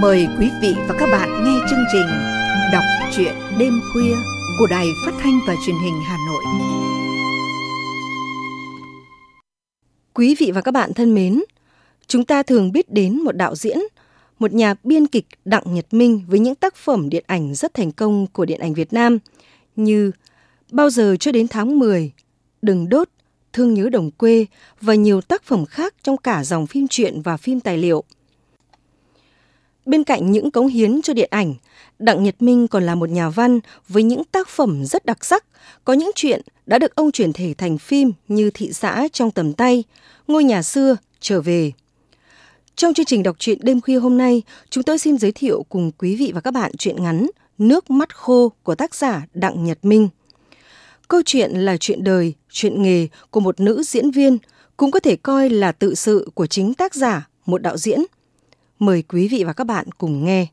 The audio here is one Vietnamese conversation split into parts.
Mời quý vị và các bạn nghe chương trình Đọc truyện đêm khuya của Đài Phát thanh và Truyền hình Hà Nội. Quý vị và các bạn thân mến, chúng ta thường biết đến một đạo diễn, một nhà biên kịch Đặng Nhật Minh với những tác phẩm điện ảnh rất thành công của điện ảnh Việt Nam như Bao giờ cho đến tháng 10, Đừng đốt, Thương nhớ đồng quê và nhiều tác phẩm khác trong cả dòng phim truyện và phim tài liệu. Bên cạnh những cống hiến cho điện ảnh, Đặng Nhật Minh còn là một nhà văn với những tác phẩm rất đặc sắc, có những chuyện đã được ông chuyển thể thành phim như Thị xã trong tầm tay, Ngôi nhà xưa, Trở về. Trong chương trình đọc truyện đêm khuya hôm nay, chúng tôi xin giới thiệu cùng quý vị và các bạn truyện ngắn Nước mắt khô của tác giả Đặng Nhật Minh. Câu chuyện là chuyện đời, chuyện nghề của một nữ diễn viên, cũng có thể coi là tự sự của chính tác giả, một đạo diễn. Mời quý vị và các bạn cùng nghe.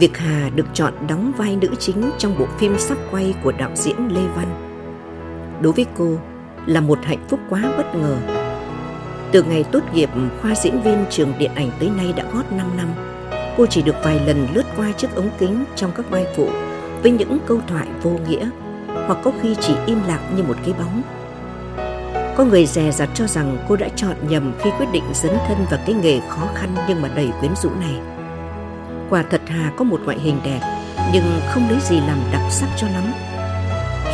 Việc Hà được chọn đóng vai nữ chính trong bộ phim sắp quay của đạo diễn Lê Văn. Đối với cô là một hạnh phúc quá bất ngờ. Từ ngày tốt nghiệp khoa diễn viên trường điện ảnh tới nay đã gót 5 năm, cô chỉ được vài lần lướt qua chiếc ống kính trong các vai phụ với những câu thoại vô nghĩa hoặc có khi chỉ im lặng như một cái bóng. Có người dè dặt cho rằng cô đã chọn nhầm khi quyết định dấn thân vào cái nghề khó khăn nhưng mà đầy quyến rũ này. Quả thật Hà có một ngoại hình đẹp nhưng không lấy gì làm đặc sắc cho lắm.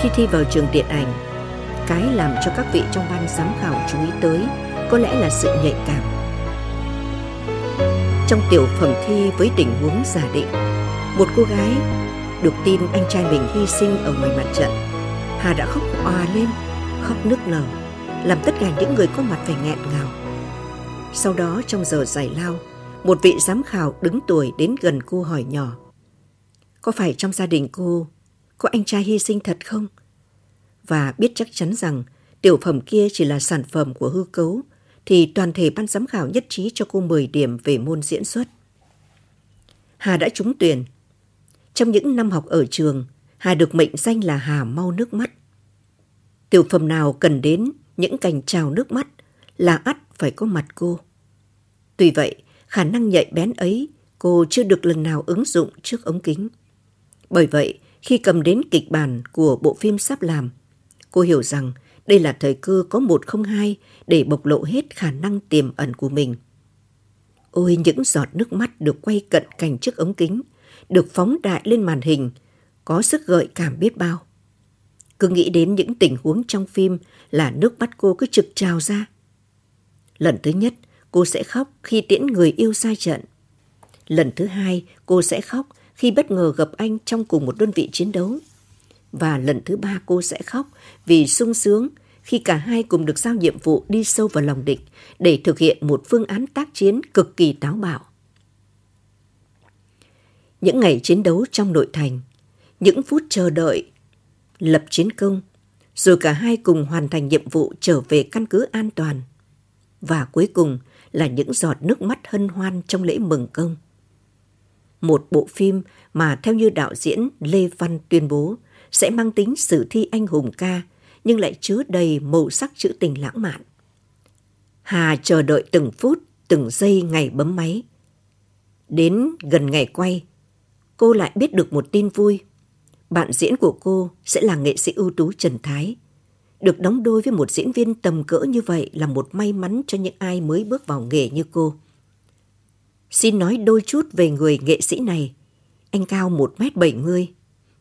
Khi thi vào trường điện ảnh, cái làm cho các vị trong ban giám khảo chú ý tới có lẽ là sự nhạy cảm. Trong tiểu phẩm thi với tình huống giả định, một cô gái được tin anh trai mình hy sinh ở ngoài mặt trận. Hà đã khóc òa lên, khóc nức nở, làm tất cả những người có mặt phải nghẹn ngào. Sau đó trong giờ giải lao, một vị giám khảo đứng tuổi đến gần cô hỏi nhỏ. Có phải trong gia đình cô có anh trai hy sinh thật không? Và biết chắc chắn rằng tiểu phẩm kia chỉ là sản phẩm của hư cấu, thì toàn thể ban giám khảo nhất trí cho cô 10 điểm về môn diễn xuất. Hà đã trúng tuyển. Trong những năm học ở trường, Hà được mệnh danh là Hà mau nước mắt. Tiểu phẩm nào cần đến những cảnh trào nước mắt là ắt phải có mặt cô. Tuy vậy, khả năng nhạy bén ấy cô chưa được lần nào ứng dụng trước ống kính. Bởi vậy, khi cầm đến kịch bản của bộ phim sắp làm, cô hiểu rằng đây là thời cơ có một không hai để bộc lộ hết khả năng tiềm ẩn của mình. Ôi những giọt nước mắt được quay cận cảnh trước ống kính, được phóng đại lên màn hình, có sức gợi cảm biết bao. Cứ nghĩ đến những tình huống trong phim là nước mắt cô cứ trực trào ra. Lần thứ nhất, cô sẽ khóc khi tiễn người yêu sai trận. Lần thứ hai, cô sẽ khóc khi bất ngờ gặp anh trong cùng một đơn vị chiến đấu. Và lần thứ ba cô sẽ khóc vì sung sướng khi cả hai cùng được giao nhiệm vụ đi sâu vào lòng địch để thực hiện một phương án tác chiến cực kỳ táo bạo. Những ngày chiến đấu trong nội thành, những phút chờ đợi, lập chiến công, rồi cả hai cùng hoàn thành nhiệm vụ trở về căn cứ an toàn. Và cuối cùng là những giọt nước mắt hân hoan trong lễ mừng công. Một bộ phim mà theo như đạo diễn Lê Văn tuyên bố sẽ mang tính sử thi anh hùng ca nhưng lại chứa đầy màu sắc trữ tình lãng mạn. Hà chờ đợi từng phút, từng giây ngày bấm máy. Đến gần ngày quay, cô lại biết được một tin vui. Bạn diễn của cô sẽ là nghệ sĩ ưu tú Trần Thái. Được đóng đôi với một diễn viên tầm cỡ như vậy là một may mắn cho những ai mới bước vào nghề như cô. Xin nói đôi chút về người nghệ sĩ này. Anh cao 1m70,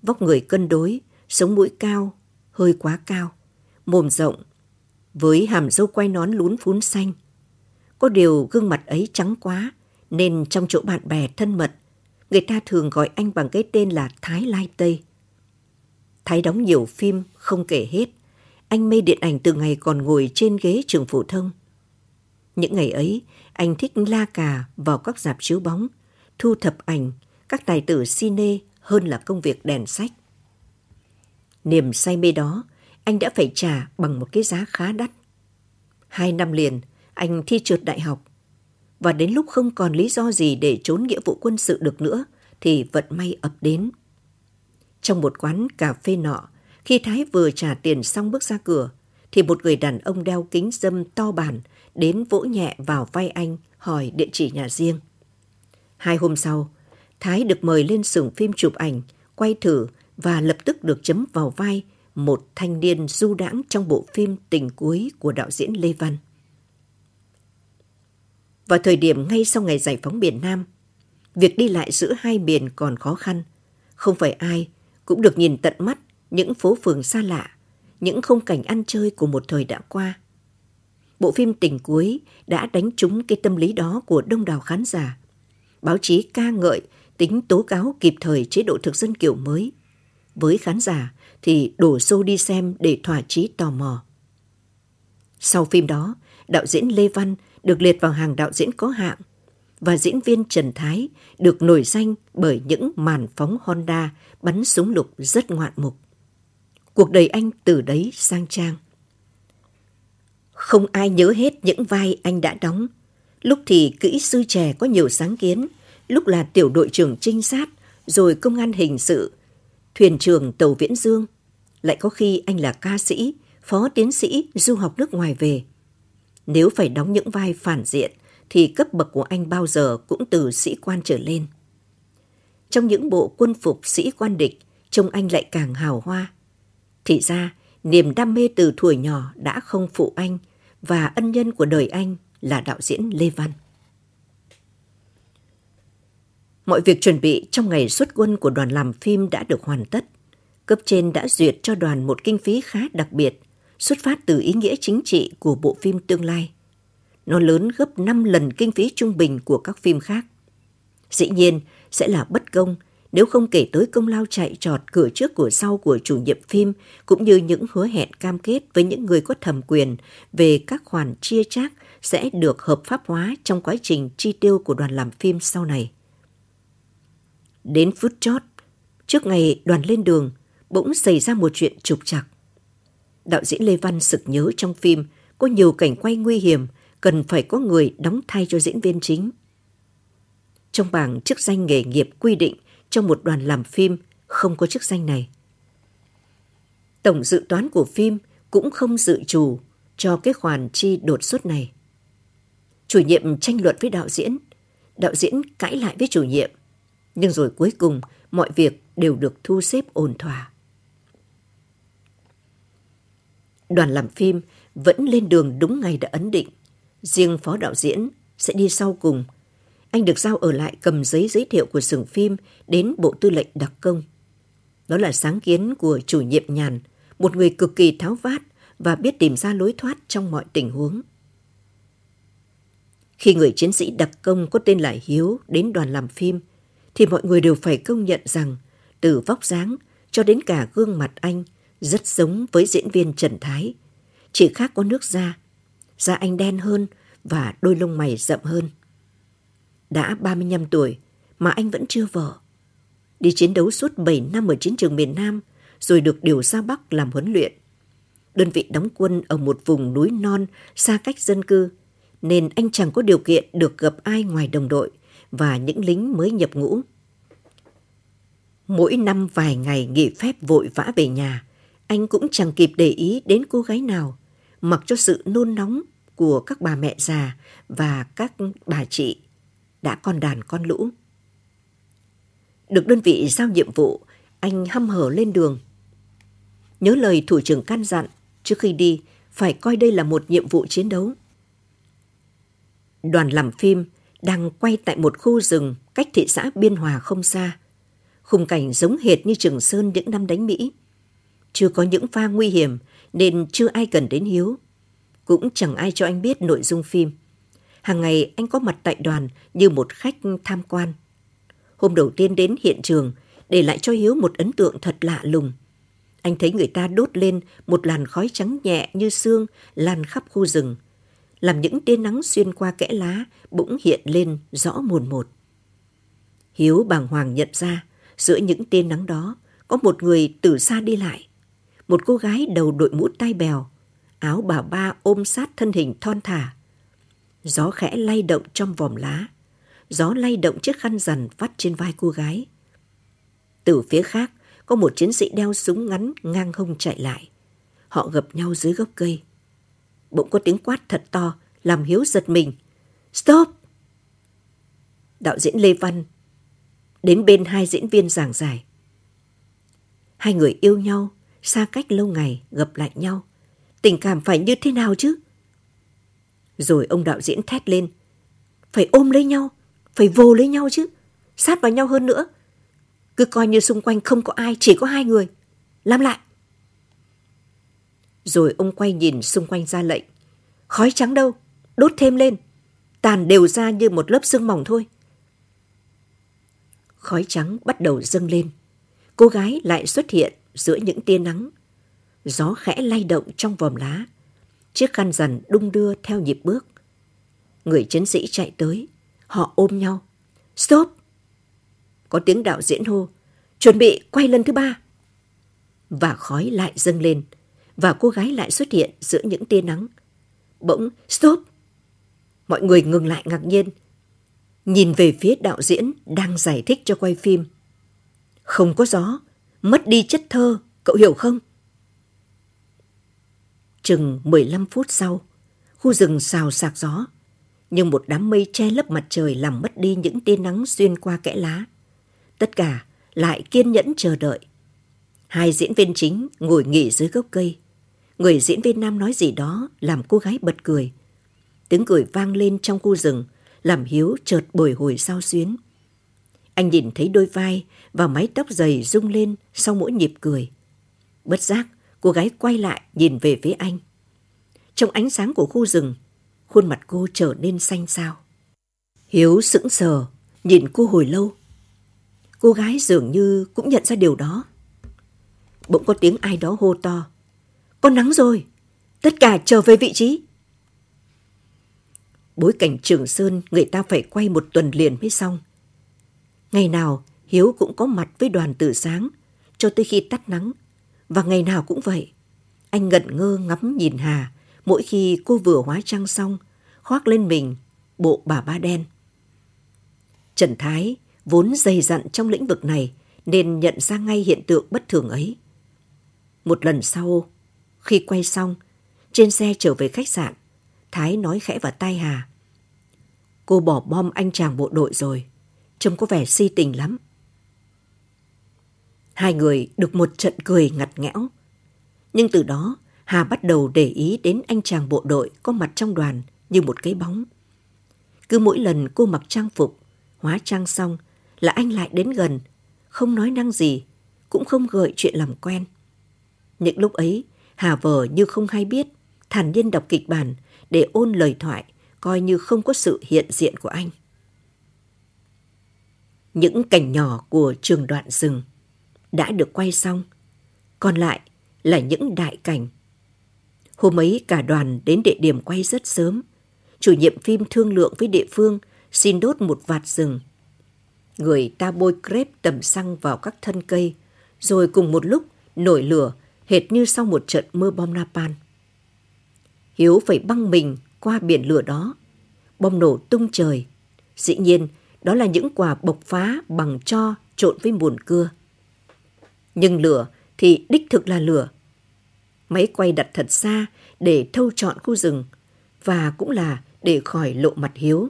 vóc người cân đối, sống mũi cao, hơi quá cao, mồm rộng, với hàm râu quay nón lún phún xanh. Có điều gương mặt ấy trắng quá, nên trong chỗ bạn bè thân mật, người ta thường gọi anh bằng cái tên là Thái Lai Tây. Thái đóng nhiều phim không kể hết, anh mê điện ảnh từ ngày còn ngồi trên ghế trường phổ thông. Những ngày ấy, anh thích la cà vào các dạp chiếu bóng, thu thập ảnh, các tài tử cine hơn là công việc đèn sách. Niềm say mê đó, anh đã phải trả bằng một cái giá khá đắt. Hai năm liền, anh thi trượt đại học. Và đến lúc không còn lý do gì để trốn nghĩa vụ quân sự được nữa, thì vận may ập đến. Trong một quán cà phê nọ, khi Thái vừa trả tiền xong bước ra cửa, thì một người đàn ông đeo kính dâm to bản đến vỗ nhẹ vào vai anh hỏi địa chỉ nhà riêng. Hai hôm sau, Thái được mời lên xưởng phim chụp ảnh, quay thử và lập tức được chấm vào vai một thanh niên du đãng trong bộ phim Tình cuối của đạo diễn Lê Văn. Vào thời điểm ngay sau ngày giải phóng miền Nam, việc đi lại giữa hai miền còn khó khăn. Không phải ai cũng được nhìn tận mắt những phố phường xa lạ, những không cảnh ăn chơi của một thời đã qua. Bộ phim Tình Cuối đã đánh trúng cái tâm lý đó của đông đảo khán giả. Báo chí ca ngợi tính tố cáo kịp thời chế độ thực dân kiểu mới. Với khán giả thì đổ xô đi xem để thỏa chí tò mò. Sau phim đó, đạo diễn Lê Văn được liệt vào hàng đạo diễn có hạng và diễn viên Trần Thái được nổi danh bởi những màn phóng Honda bắn súng lục rất ngoạn mục. Cuộc đời anh từ đấy sang trang. Không ai nhớ hết những vai anh đã đóng. Lúc thì kỹ sư trẻ có nhiều sáng kiến, lúc là tiểu đội trưởng trinh sát, rồi công an hình sự, thuyền trưởng tàu Viễn Dương. Lại có khi anh là ca sĩ, phó tiến sĩ du học nước ngoài về. Nếu phải đóng những vai phản diện, thì cấp bậc của anh bao giờ cũng từ sĩ quan trở lên. Trong những bộ quân phục sĩ quan địch, trông anh lại càng hào hoa. Thì ra, niềm đam mê từ tuổi nhỏ đã không phụ anh và ân nhân của đời anh là đạo diễn Lê Văn. Mọi việc chuẩn bị trong ngày xuất quân của đoàn làm phim đã được hoàn tất. Cấp trên đã duyệt cho đoàn một kinh phí khá đặc biệt, xuất phát từ ý nghĩa chính trị của bộ phim tương lai. Nó lớn gấp 5 lần kinh phí trung bình của các phim khác. Dĩ nhiên, sẽ là bất công nếu không kể tới công lao chạy trọt cửa trước cửa sau của chủ nhiệm phim cũng như những hứa hẹn cam kết với những người có thẩm quyền về các khoản chia chác sẽ được hợp pháp hóa trong quá trình chi tiêu của đoàn làm phim sau này. Đến phút chót, trước ngày đoàn lên đường, bỗng xảy ra một chuyện trục trặc. Đạo diễn Lê Văn sực nhớ trong phim có nhiều cảnh quay nguy hiểm, cần phải có người đóng thay cho diễn viên chính. Trong bảng chức danh nghề nghiệp quy định trong một đoàn làm phim không có chức danh này. Tổng dự toán của phim cũng không dự trù cho cái khoản chi đột xuất này. Chủ nhiệm tranh luận với đạo diễn, đạo diễn cãi lại với chủ nhiệm, nhưng rồi cuối cùng mọi việc đều được thu xếp ổn thỏa. Đoàn làm phim vẫn lên đường đúng ngày đã ấn định. Riêng phó đạo diễn sẽ đi sau cùng anh được giao ở lại cầm giấy giới thiệu của xưởng phim đến Bộ Tư lệnh đặc công. Đó là sáng kiến của chủ nhiệm nhàn, một người cực kỳ tháo vát và biết tìm ra lối thoát trong mọi tình huống. Khi người chiến sĩ đặc công có tên là Hiếu đến đoàn làm phim, thì mọi người đều phải công nhận rằng từ vóc dáng cho đến cả gương mặt anh rất giống với diễn viên Trần Thái. Chỉ khác có nước da, da anh đen hơn và đôi lông mày rậm hơn. Đã 35 tuổi mà anh vẫn chưa vợ. Đi chiến đấu suốt 7 năm ở chiến trường miền Nam rồi được điều ra Bắc làm huấn luyện. Đơn vị đóng quân ở một vùng núi non xa cách dân cư nên anh chẳng có điều kiện được gặp ai ngoài đồng đội và những lính mới nhập ngũ. Mỗi năm vài ngày nghỉ phép vội vã về nhà, anh cũng chẳng kịp để ý đến cô gái nào, mặc cho sự nôn nóng của các bà mẹ già và các bà chị đã con đàn con lũ. Được đơn vị giao nhiệm vụ, anh hăm hở lên đường. Nhớ lời thủ trưởng căn dặn, trước khi đi phải coi đây là một nhiệm vụ chiến đấu. Đoàn làm phim đang quay tại một khu rừng cách thị xã Biên Hòa không xa. Khung cảnh giống hệt như Trường Sơn những năm đánh Mỹ. Chưa có những pha nguy hiểm nên chưa ai cần đến Hiếu. Cũng chẳng ai cho anh biết nội dung phim. Hàng ngày anh có mặt tại đoàn như một khách tham quan. Hôm đầu tiên đến hiện trường, để lại cho Hiếu một ấn tượng thật lạ lùng. Anh thấy người ta đốt lên một làn khói trắng nhẹ như xương lan khắp khu rừng, làm những tia nắng xuyên qua kẽ lá bỗng hiện lên rõ mồn một. Hiếu bàng hoàng nhận ra, giữa những tia nắng đó có một người từ xa đi lại. Một cô gái đầu đội mũ tai bèo, áo bà ba ôm sát thân hình thon thả, Gió khẽ lay động trong vòm lá. Gió lay động chiếc khăn rằn vắt trên vai cô gái. Từ phía khác, có một chiến sĩ đeo súng ngắn ngang hông chạy lại. Họ gặp nhau dưới gốc cây. Bỗng có tiếng quát thật to, làm Hiếu giật mình. Stop! Đạo diễn Lê Văn đến bên hai diễn viên giảng giải. Hai người yêu nhau, xa cách lâu ngày, gặp lại nhau. Tình cảm phải như thế nào chứ? Rồi ông đạo diễn thét lên. Phải ôm lấy nhau, phải vồ lấy nhau chứ. Sát vào nhau hơn nữa. Cứ coi như xung quanh không có ai, chỉ có hai người. Làm lại. Rồi ông quay nhìn xung quanh ra lệnh. Khói trắng đâu, đốt thêm lên. Tàn đều ra như một lớp sương mỏng thôi. Khói trắng bắt đầu dâng lên. Cô gái lại xuất hiện giữa những tia nắng. Gió khẽ lay động trong vòm lá. Chiếc khăn rằn đung đưa theo nhịp bước. Người chiến sĩ chạy tới. Họ ôm nhau. Stop! Có tiếng đạo diễn hô. Chuẩn bị quay lần thứ ba. Và khói lại dâng lên. Và cô gái lại xuất hiện giữa những tia nắng. Bỗng, stop! Mọi người ngừng lại ngạc nhiên. Nhìn về phía đạo diễn đang giải thích cho quay phim. Không có gió, mất đi chất thơ, cậu hiểu không? Chừng 15 phút sau, khu rừng xào sạc gió, nhưng một đám mây che lấp mặt trời làm mất đi những tia nắng xuyên qua kẽ lá. Tất cả lại kiên nhẫn chờ đợi. Hai diễn viên chính ngồi nghỉ dưới gốc cây. Người diễn viên nam nói gì đó làm cô gái bật cười. Tiếng cười vang lên trong khu rừng, làm Hiếu chợt bồi hồi sao xuyến. Anh nhìn thấy đôi vai và mái tóc dày rung lên sau mỗi nhịp cười. Bất giác, cô gái quay lại nhìn về phía anh. Trong ánh sáng của khu rừng, khuôn mặt cô trở nên xanh xao. Hiếu sững sờ, nhìn cô hồi lâu. Cô gái dường như cũng nhận ra điều đó. Bỗng có tiếng ai đó hô to. Con nắng rồi, tất cả trở về vị trí. Bối cảnh Trường Sơn người ta phải quay một tuần liền mới xong. Ngày nào Hiếu cũng có mặt với đoàn từ sáng cho tới khi tắt nắng. Và ngày nào cũng vậy. Anh ngẩn ngơ ngắm nhìn Hà mỗi khi cô vừa hóa trang xong, khoác lên mình bộ bà ba đen. Trần Thái vốn dày dặn trong lĩnh vực này nên nhận ra ngay hiện tượng bất thường ấy. Một lần sau, khi quay xong, trên xe trở về khách sạn, Thái nói khẽ vào tai Hà. Cô bỏ bom anh chàng bộ đội rồi, trông có vẻ si tình lắm. Hai người được một trận cười ngặt nghẽo. Nhưng từ đó, Hà bắt đầu để ý đến anh chàng bộ đội có mặt trong đoàn như một cái bóng. Cứ mỗi lần cô mặc trang phục, hóa trang xong là anh lại đến gần, không nói năng gì, cũng không gợi chuyện làm quen. Những lúc ấy, Hà vờ như không hay biết, thản nhiên đọc kịch bản để ôn lời thoại, coi như không có sự hiện diện của anh. Những cảnh nhỏ của trường đoạn rừng đã được quay xong, còn lại là những đại cảnh. Hôm ấy cả đoàn đến địa điểm quay rất sớm. Chủ nhiệm phim thương lượng với địa phương xin đốt một vạt rừng. Người ta bôi crepe tầm xăng vào các thân cây, rồi cùng một lúc nổi lửa hệt như sau một trận mưa bom napalm. Hiếu phải băng mình qua biển lửa đó. Bom nổ tung trời. Dĩ nhiên, đó là những quả bộc phá bằng cho trộn với mùn cưa. Nhưng lửa thì đích thực là lửa. Máy quay đặt thật xa để thâu trọn khu rừng và cũng là để khỏi lộ mặt Hiếu.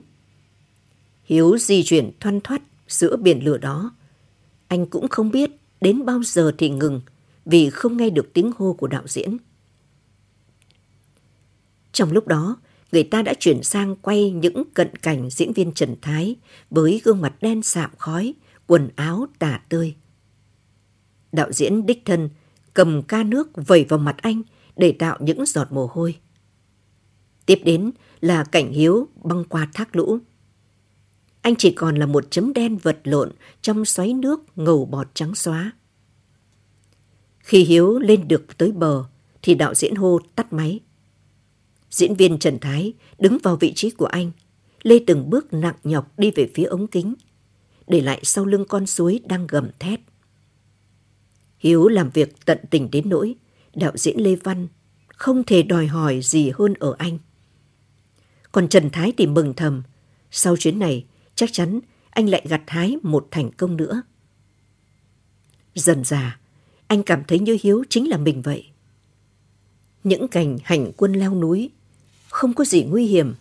Hiếu di chuyển thoăn thoắt giữa biển lửa đó. Anh cũng không biết đến bao giờ thì ngừng vì không nghe được tiếng hô của đạo diễn. Trong lúc đó, người ta đã chuyển sang quay những cận cảnh diễn viên Trần Thái với gương mặt đen sạm khói, quần áo tả tơi. Đạo diễn đích thân cầm ca nước vẩy vào mặt anh để tạo những giọt mồ hôi. Tiếp đến là cảnh Hiếu băng qua thác lũ. Anh chỉ còn là một chấm đen vật lộn trong xoáy nước ngầu bọt trắng xóa. Khi Hiếu lên được tới bờ thì đạo diễn hô tắt máy. Diễn viên Trần Thái đứng vào vị trí của anh, lê từng bước nặng nhọc đi về phía ống kính, để lại sau lưng con suối đang gầm thét. Hiếu làm việc tận tình đến nỗi, đạo diễn Lê Văn không thể đòi hỏi gì hơn ở anh. Còn Trần Thái thì mừng thầm. Sau chuyến này, chắc chắn anh lại gặt hái một thành công nữa. Dần già, anh cảm thấy như Hiếu chính là mình vậy. Những cảnh hành quân leo núi, không có gì nguy hiểm,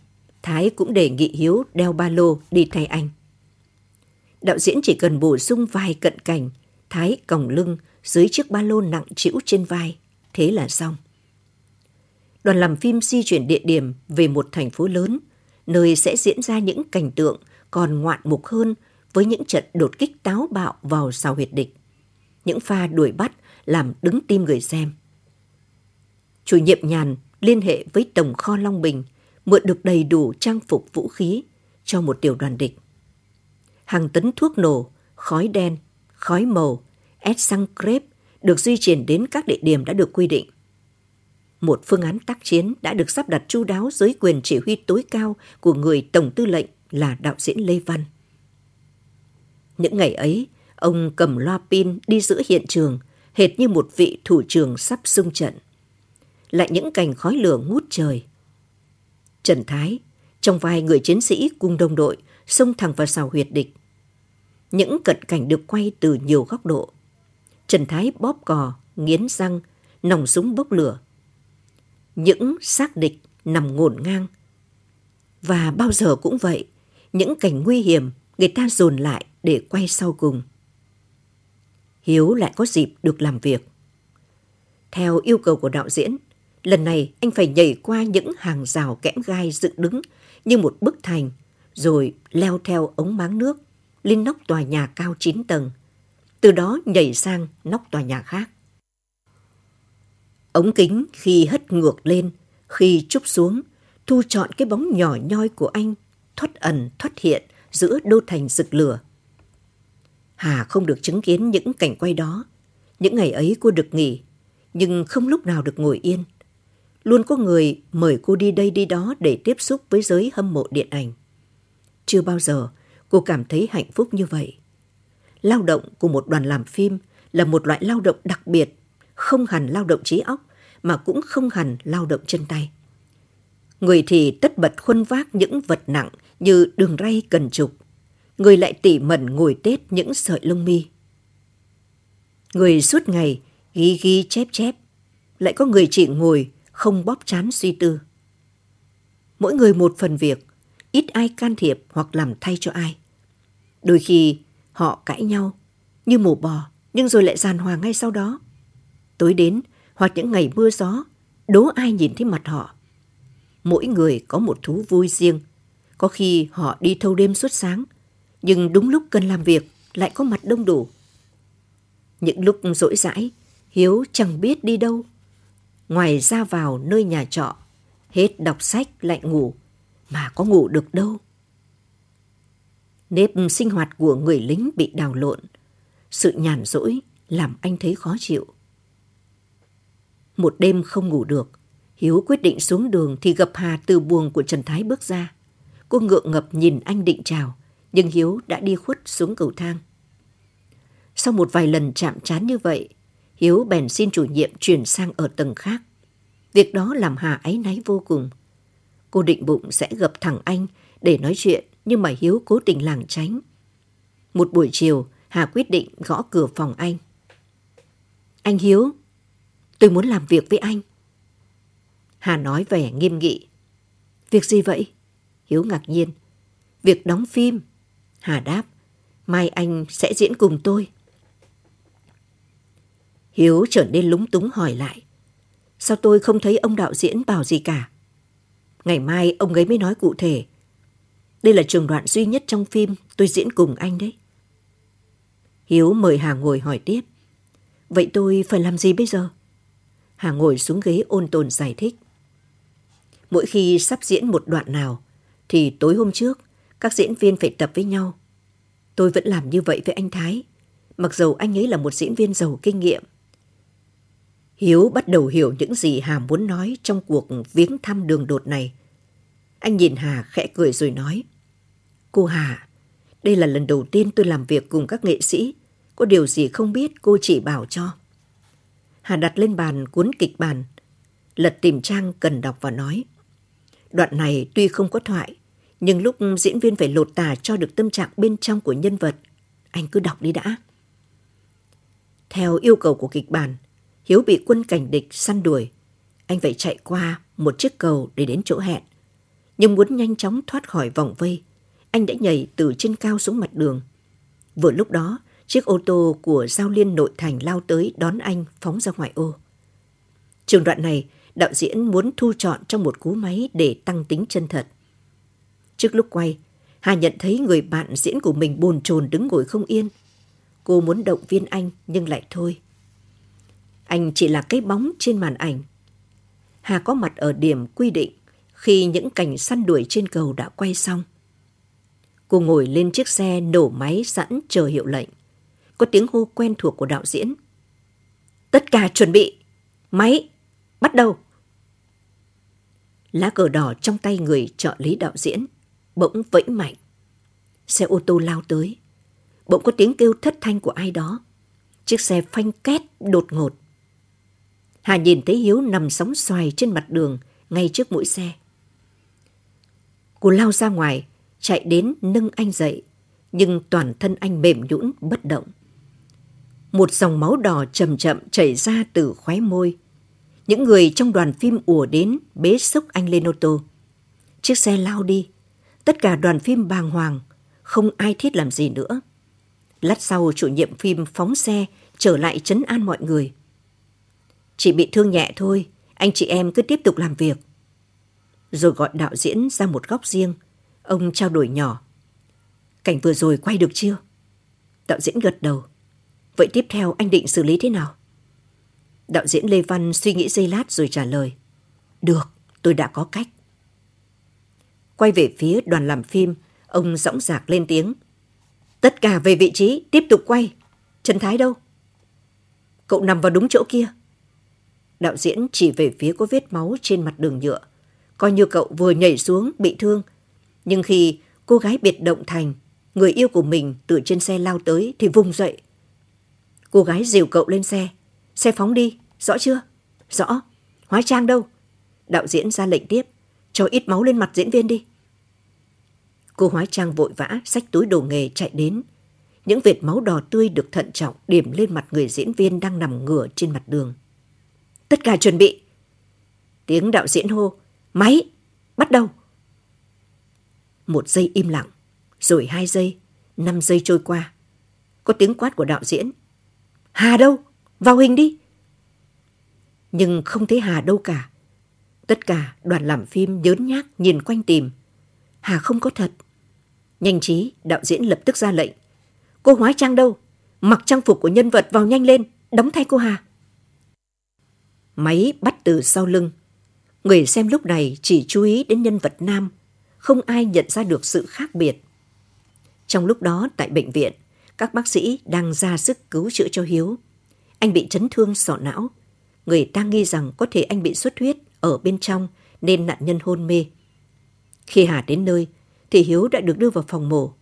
Thái cũng đề nghị Hiếu đeo ba lô đi thay anh. Đạo diễn chỉ cần bổ sung vài cận cảnh, Thái còng lưng dưới chiếc ba lô nặng trĩu trên vai, thế là xong. Đoàn làm phim di chuyển địa điểm về một thành phố lớn, nơi sẽ diễn ra những cảnh tượng còn ngoạn mục hơn với những trận đột kích táo bạo vào xào huyệt địch. Những pha đuổi bắt làm đứng tim người xem. Chủ nhiệm nhàn liên hệ với Tổng kho Long Bình mượn được đầy đủ trang phục vũ khí cho một tiểu đoàn địch. Hàng tấn thuốc nổ, khói đen, khói màu, ép xăng crepe được di chuyển đến các địa điểm đã được quy định. Một phương án tác chiến đã được sắp đặt chu đáo dưới quyền chỉ huy tối cao của người Tổng tư lệnh là đạo diễn Lê Văn. Những ngày ấy, ông cầm loa pin đi giữa hiện trường, hệt như một vị thủ trưởng sắp xung trận. Lại những cành khói lửa ngút trời. Trần Thái, trong vai người chiến sĩ cùng đồng đội, xông thẳng vào sào huyệt địch. Những cận cảnh được quay từ nhiều góc độ. Trần Thái bóp cò, nghiến răng, nòng súng bốc lửa. Những xác địch nằm ngổn ngang. Và bao giờ cũng vậy, những cảnh nguy hiểm người ta dồn lại để quay sau cùng. Hiếu lại có dịp được làm việc. Theo yêu cầu của đạo diễn, lần này anh phải nhảy qua những hàng rào kẽm gai dựng đứng như một bức thành, rồi leo theo ống máng nước lên nóc tòa nhà cao 9 tầng, từ đó nhảy sang nóc tòa nhà khác. Ống kính khi hất ngược lên, khi trúc xuống, thu chọn cái bóng nhỏ nhoi của anh, thoát ẩn thoát hiện giữa đô thành rực lửa. Hà không được chứng kiến những cảnh quay đó. Những ngày ấy cô được nghỉ, nhưng không lúc nào được ngồi yên. Luôn có người mời cô đi đây đi đó để tiếp xúc với giới hâm mộ điện ảnh. Chưa bao giờ cô cảm thấy hạnh phúc như vậy. Lao động của một đoàn làm phim là một loại lao động đặc biệt, không hẳn lao động trí óc mà cũng không hẳn lao động chân tay. Người thì tất bật khuân vác những vật nặng như đường ray cần trục, người lại tỉ mẩn ngồi tết những sợi lông mi. Người suốt ngày ghi ghi chép chép, lại có người chỉ ngồi không bóp chán suy tư. Mỗi người một phần việc, ít ai can thiệp hoặc làm thay cho ai. Đôi khi họ cãi nhau như mổ bò nhưng rồi lại giàn hòa ngay sau đó. Tối đến hoặc những ngày mưa gió, đố ai nhìn thấy mặt họ. Mỗi người có một thú vui riêng. Có khi họ đi thâu đêm suốt sáng, nhưng đúng lúc cần làm việc lại có mặt đông đủ. Những lúc rỗi rãi, Hiếu chẳng biết đi đâu. Ngoài ra vào nơi nhà trọ, hết đọc sách lại ngủ, mà có ngủ được đâu. Nếp sinh hoạt của người lính bị đào lộn. Sự nhàn rỗi làm anh thấy khó chịu. Một đêm không ngủ được, Hiếu quyết định xuống đường thì gặp Hà từ buồng của Trần Thái bước ra. Cô ngượng ngập nhìn anh định chào, nhưng Hiếu đã đi khuất xuống cầu thang. Sau một vài lần chạm trán như vậy, Hiếu bèn xin chủ nhiệm chuyển sang ở tầng khác. Việc đó làm Hà áy náy vô cùng. Cô định bụng sẽ gặp thẳng anh để nói chuyện, nhưng mà Hiếu cố tình lảng tránh. Một buổi chiều, Hà quyết định gõ cửa phòng anh. Anh Hiếu, tôi muốn làm việc với anh. Hà nói vẻ nghiêm nghị. Việc gì vậy? Hiếu ngạc nhiên. Việc đóng phim. Hà đáp. Mai anh sẽ diễn cùng tôi. Hiếu trở nên lúng túng hỏi lại. Sao tôi không thấy ông đạo diễn bảo gì cả? Ngày mai ông ấy mới nói cụ thể. Đây là trường đoạn duy nhất trong phim tôi diễn cùng anh đấy. Hiếu mời Hà ngồi hỏi tiếp. Vậy tôi phải làm gì bây giờ? Hà ngồi xuống ghế ôn tồn giải thích. Mỗi khi sắp diễn một đoạn nào, thì tối hôm trước, các diễn viên phải tập với nhau. Tôi vẫn làm như vậy với anh Thái, mặc dầu anh ấy là một diễn viên giàu kinh nghiệm. Hiếu bắt đầu hiểu những gì Hà muốn nói trong cuộc viếng thăm đường đột này. Anh nhìn Hà khẽ cười rồi nói. Cô Hà, đây là lần đầu tiên tôi làm việc cùng các nghệ sĩ. Có điều gì không biết cô chỉ bảo cho. Hà đặt lên bàn cuốn kịch bản, lật tìm trang cần đọc và nói. Đoạn này tuy không có thoại, nhưng lúc diễn viên phải lột tả cho được tâm trạng bên trong của nhân vật, anh cứ đọc đi đã. Theo yêu cầu của kịch bản, Hiếu bị quân cảnh địch săn đuổi. Anh phải chạy qua một chiếc cầu để đến chỗ hẹn. Nhưng muốn nhanh chóng thoát khỏi vòng vây, anh đã nhảy từ trên cao xuống mặt đường. Vừa lúc đó, chiếc ô tô của Giao Liên nội thành lao tới đón anh phóng ra ngoài ô. Trường đoạn này, đạo diễn muốn thu chọn trong một cú máy để tăng tính chân thật. Trước lúc quay, Hà nhận thấy người bạn diễn của mình bồn chồn đứng ngồi không yên. Cô muốn động viên anh nhưng lại thôi. Anh chỉ là cái bóng trên màn ảnh. Hà có mặt ở điểm quy định khi những cảnh săn đuổi trên cầu đã quay xong. Cô ngồi lên chiếc xe nổ máy sẵn chờ hiệu lệnh. Có tiếng hô quen thuộc của đạo diễn. Tất cả chuẩn bị. Máy. Bắt đầu. Lá cờ đỏ trong tay người trợ lý đạo diễn bỗng vẫy mạnh. Xe ô tô lao tới. Bỗng có tiếng kêu thất thanh của ai đó. Chiếc xe phanh két đột ngột. Hà nhìn thấy Hiếu nằm sóng xoài trên mặt đường ngay trước mũi xe. Cô lao ra ngoài, chạy đến nâng anh dậy, nhưng toàn thân anh mềm nhũn bất động. Một dòng máu đỏ chậm chậm chảy ra từ khóe môi. Những người trong đoàn phim ùa đến bế sốc anh lên ô tô. Chiếc xe lao đi. Tất cả đoàn phim bàng hoàng, không ai thiết làm gì nữa. Lát sau chủ nhiệm phim phóng xe trở lại chấn an mọi người. Chỉ bị thương nhẹ thôi, anh chị em cứ tiếp tục làm việc. Rồi gọi đạo diễn ra một góc riêng, ông trao đổi nhỏ. Cảnh vừa rồi quay được chưa? Đạo diễn gật đầu. Vậy tiếp theo anh định xử lý thế nào? Đạo diễn Lê Văn suy nghĩ giây lát rồi trả lời. Được, tôi đã có cách. Quay về phía đoàn làm phim, ông dõng dạc lên tiếng. Tất cả về vị trí, tiếp tục quay. Trần Thái đâu? Cậu nằm vào đúng chỗ kia. Đạo diễn chỉ về phía có vết máu trên mặt đường nhựa. Coi như cậu vừa nhảy xuống, bị thương. Nhưng khi cô gái biệt động thành, người yêu của mình từ trên xe lao tới thì vùng dậy. Cô gái dìu cậu lên xe. Xe phóng đi, rõ chưa? Rõ. Hóa trang đâu? Đạo diễn ra lệnh tiếp. Cho ít máu lên mặt diễn viên đi. Cô hóa trang vội vã, xách túi đồ nghề chạy đến. Những vệt máu đỏ tươi được thận trọng điểm lên mặt người diễn viên đang nằm ngửa trên mặt đường. Tất cả chuẩn bị. Tiếng đạo diễn hô. Máy! Bắt đầu! Một giây im lặng, rồi hai giây, năm giây trôi qua. Có tiếng quát của đạo diễn. Hà đâu? Vào hình đi! Nhưng không thấy Hà đâu cả. Tất cả đoàn làm phim nhớn nhác nhìn quanh tìm. Hà không có thật. Nhanh trí, đạo diễn lập tức ra lệnh. Cô hóa trang đâu? Mặc trang phục của nhân vật vào nhanh lên, đóng thay cô Hà. Máy bắt từ sau lưng. Người xem lúc này chỉ chú ý đến nhân vật nam, không ai nhận ra được sự khác biệt. Trong lúc đó tại bệnh viện, các bác sĩ đang ra sức cứu chữa cho Hiếu. Anh bị chấn thương sọ não. Người ta nghi rằng có thể anh bị xuất huyết ở bên trong nên nạn nhân hôn mê. Khi Hà đến nơi, thì Hiếu đã được đưa vào phòng mổ.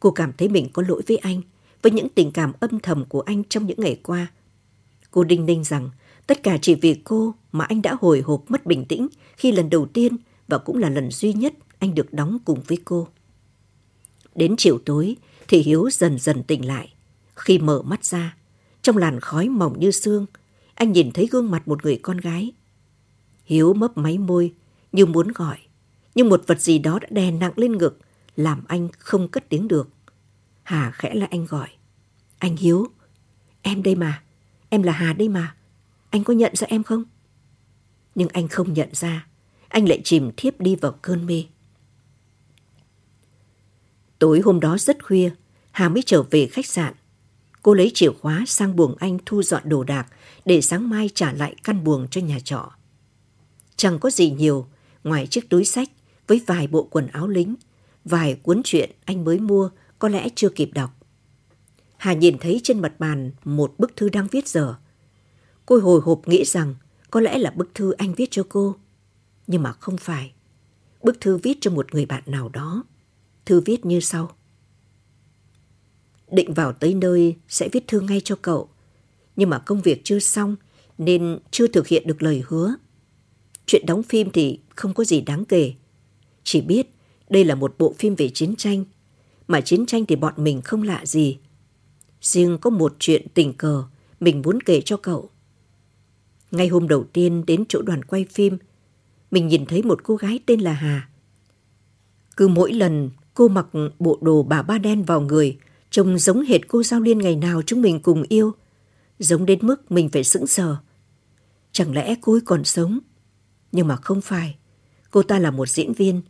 Cô cảm thấy mình có lỗi với anh, với những tình cảm âm thầm của anh trong những ngày qua. Cô đinh ninh rằng tất cả chỉ vì cô mà anh đã hồi hộp mất bình tĩnh khi lần đầu tiên và cũng là lần duy nhất anh được đóng cùng với cô. Đến chiều tối thì Hiếu dần dần tỉnh lại. Khi mở mắt ra, trong làn khói mỏng như xương, anh nhìn thấy gương mặt một người con gái. Hiếu mấp máy môi như muốn gọi, nhưng một vật gì đó đã đè nặng lên ngực, làm anh không cất tiếng được. Hà khẽ là anh gọi. Anh Hiếu, em đây mà, em là Hà đây mà. Anh có nhận ra em không? Nhưng anh không nhận ra, anh lại chìm thiếp đi vào cơn mê. Tối hôm đó rất khuya, Hà mới trở về khách sạn. Cô lấy chìa khóa sang buồng anh thu dọn đồ đạc để sáng mai trả lại căn buồng cho nhà trọ. Chẳng có gì nhiều ngoài chiếc túi sách với vài bộ quần áo lính, vài cuốn truyện anh mới mua có lẽ chưa kịp đọc. Hà nhìn thấy trên mặt bàn một bức thư đang viết dở Cô hồi hộp nghĩ rằng có lẽ là bức thư anh viết cho cô. Nhưng mà không phải. Bức thư viết cho một người bạn nào đó. Thư viết như sau. Định vào tới nơi sẽ viết thư ngay cho cậu. Nhưng mà công việc chưa xong nên chưa thực hiện được lời hứa. Chuyện đóng phim thì không có gì đáng kể. Chỉ biết đây là một bộ phim về chiến tranh, mà chiến tranh thì bọn mình không lạ gì. Riêng có một chuyện tình cờ mình muốn kể cho cậu. Ngay hôm đầu tiên đến chỗ đoàn quay phim, mình nhìn thấy một cô gái tên là Hà. Cứ mỗi lần cô mặc bộ đồ bà ba đen vào người, trông giống hệt cô Giao Liên ngày nào chúng mình cùng yêu. Giống đến mức mình phải sững sờ. Chẳng lẽ cô ấy còn sống? Nhưng mà không phải. Cô ta là một diễn viên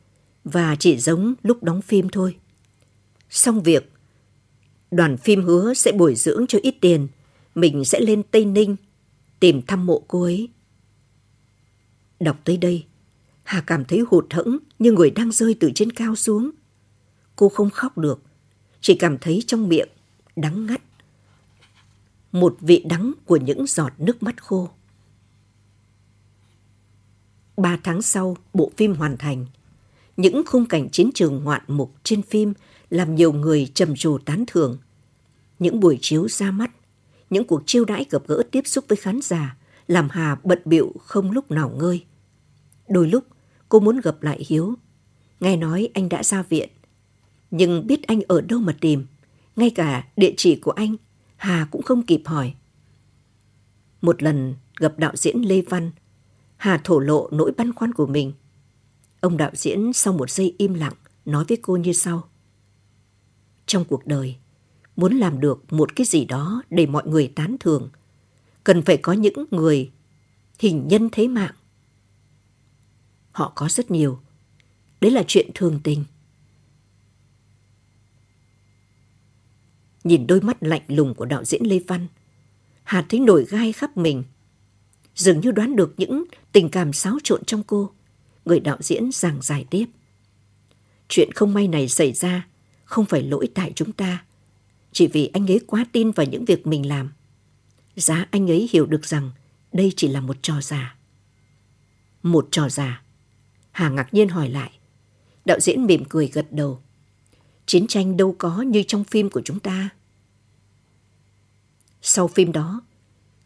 và chỉ giống lúc đóng phim thôi. Xong việc, đoàn phim hứa sẽ bồi dưỡng cho ít tiền. Mình sẽ lên Tây Ninh tìm thăm mộ cô ấy. Đọc tới đây, Hà cảm thấy hụt hẫng như người đang rơi từ trên cao xuống. Cô không khóc được, chỉ cảm thấy trong miệng đắng ngắt. Một vị đắng của những giọt nước mắt khô. Ba tháng sau, bộ phim hoàn thành. Những khung cảnh chiến trường ngoạn mục trên phim làm nhiều người trầm trồ tán thưởng. Những buổi chiếu ra mắt, những cuộc chiêu đãi gặp gỡ tiếp xúc với khán giả làm Hà bận bịu không lúc nào ngơi. Đôi lúc cô muốn gặp lại Hiếu. Nghe nói anh đã ra viện. Nhưng biết anh ở đâu mà tìm. Ngay cả địa chỉ của anh, Hà cũng không kịp hỏi. Một lần gặp đạo diễn Lê Văn, Hà thổ lộ nỗi băn khoăn của mình. Ông đạo diễn sau một giây im lặng nói với cô như sau. Trong cuộc đời, muốn làm được một cái gì đó để mọi người tán thưởng, cần phải có những người hình nhân thế mạng. Họ có rất nhiều. Đấy là chuyện thường tình. Nhìn đôi mắt lạnh lùng của đạo diễn Lê Văn, Hà thấy nổi gai khắp mình. Dường như đoán được những tình cảm xáo trộn trong cô. Người đạo diễn giảng giải tiếp. Chuyện không may này xảy ra không phải lỗi tại chúng ta. Chỉ vì anh ấy quá tin vào những việc mình làm. Giá anh ấy hiểu được rằng đây chỉ là một trò giả. Một trò giả. Hà ngạc nhiên hỏi lại. Đạo diễn mỉm cười gật đầu. Chiến tranh đâu có như trong phim của chúng ta. Sau phim đó,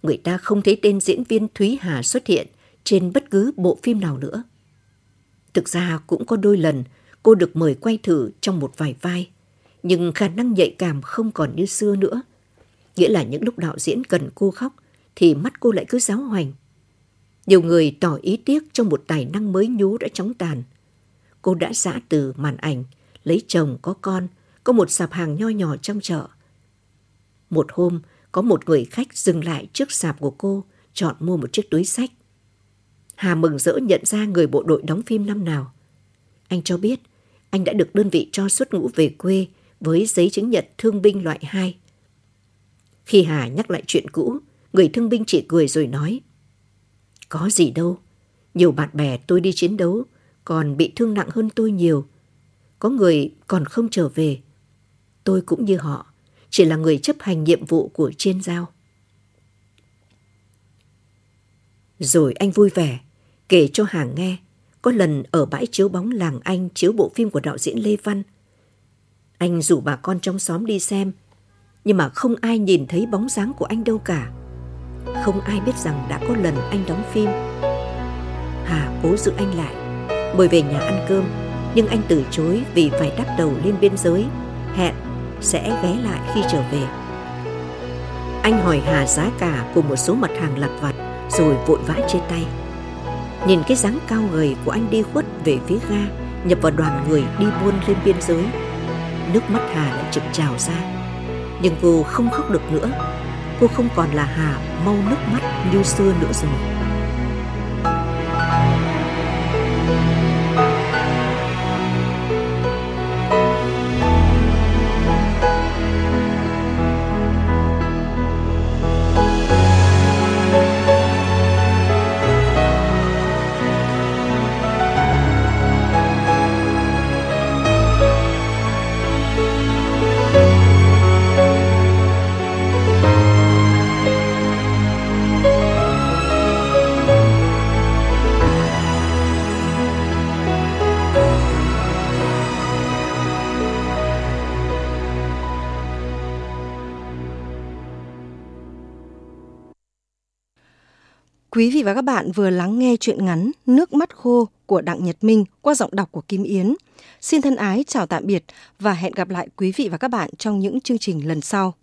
người ta không thấy tên diễn viên Thúy Hà xuất hiện trên bất cứ bộ phim nào nữa. Thực ra cũng có đôi lần cô được mời quay thử trong một vài vai, nhưng khả năng nhạy cảm không còn như xưa nữa. Nghĩa là những lúc đạo diễn cần cô khóc thì mắt cô lại cứ giáo hoành. Nhiều người tỏ ý tiếc trong một tài năng mới nhú đã chóng tàn. Cô đã giã từ màn ảnh, lấy chồng có con, có một sạp hàng nho nhỏ trong chợ. Một hôm, có một người khách dừng lại trước sạp của cô, chọn mua một chiếc túi sách. Hà mừng rỡ nhận ra người bộ đội đóng phim năm nào. Anh cho biết anh đã được đơn vị cho xuất ngũ về quê với giấy chứng nhận thương binh loại 2. Khi Hà nhắc lại chuyện cũ, người thương binh chỉ cười rồi nói Có gì đâu, nhiều bạn bè tôi đi chiến đấu còn bị thương nặng hơn tôi nhiều. Có người còn không trở về. Tôi cũng như họ, chỉ là người chấp hành nhiệm vụ của trên giao. Rồi anh vui vẻ, kể cho Hà nghe, có lần ở bãi chiếu bóng làng Anh chiếu bộ phim của đạo diễn Lê Văn. Anh rủ bà con trong xóm đi xem, nhưng mà không ai nhìn thấy bóng dáng của anh đâu cả. Không ai biết rằng đã có lần anh đóng phim. Hà cố giữ anh lại, mời về nhà ăn cơm, nhưng anh từ chối vì phải đắp đầu lên biên giới, hẹn sẽ ghé lại khi trở về. Anh hỏi Hà giá cả của một số mặt hàng lặt vặt rồi vội vã chia tay. Nhìn cái dáng cao gầy của anh đi khuất về phía ga, nhập vào đoàn người đi buôn lên biên giới. Nước mắt Hà lại trực trào ra. Nhưng cô không khóc được nữa. Cô không còn là Hà mau nước mắt như xưa nữa rồi. Quý vị và các bạn vừa lắng nghe chuyện ngắn Nước mắt khô của Đặng Nhật Minh qua giọng đọc của Kim Yến. Xin thân ái chào tạm biệt và hẹn gặp lại quý vị và các bạn trong những chương trình lần sau.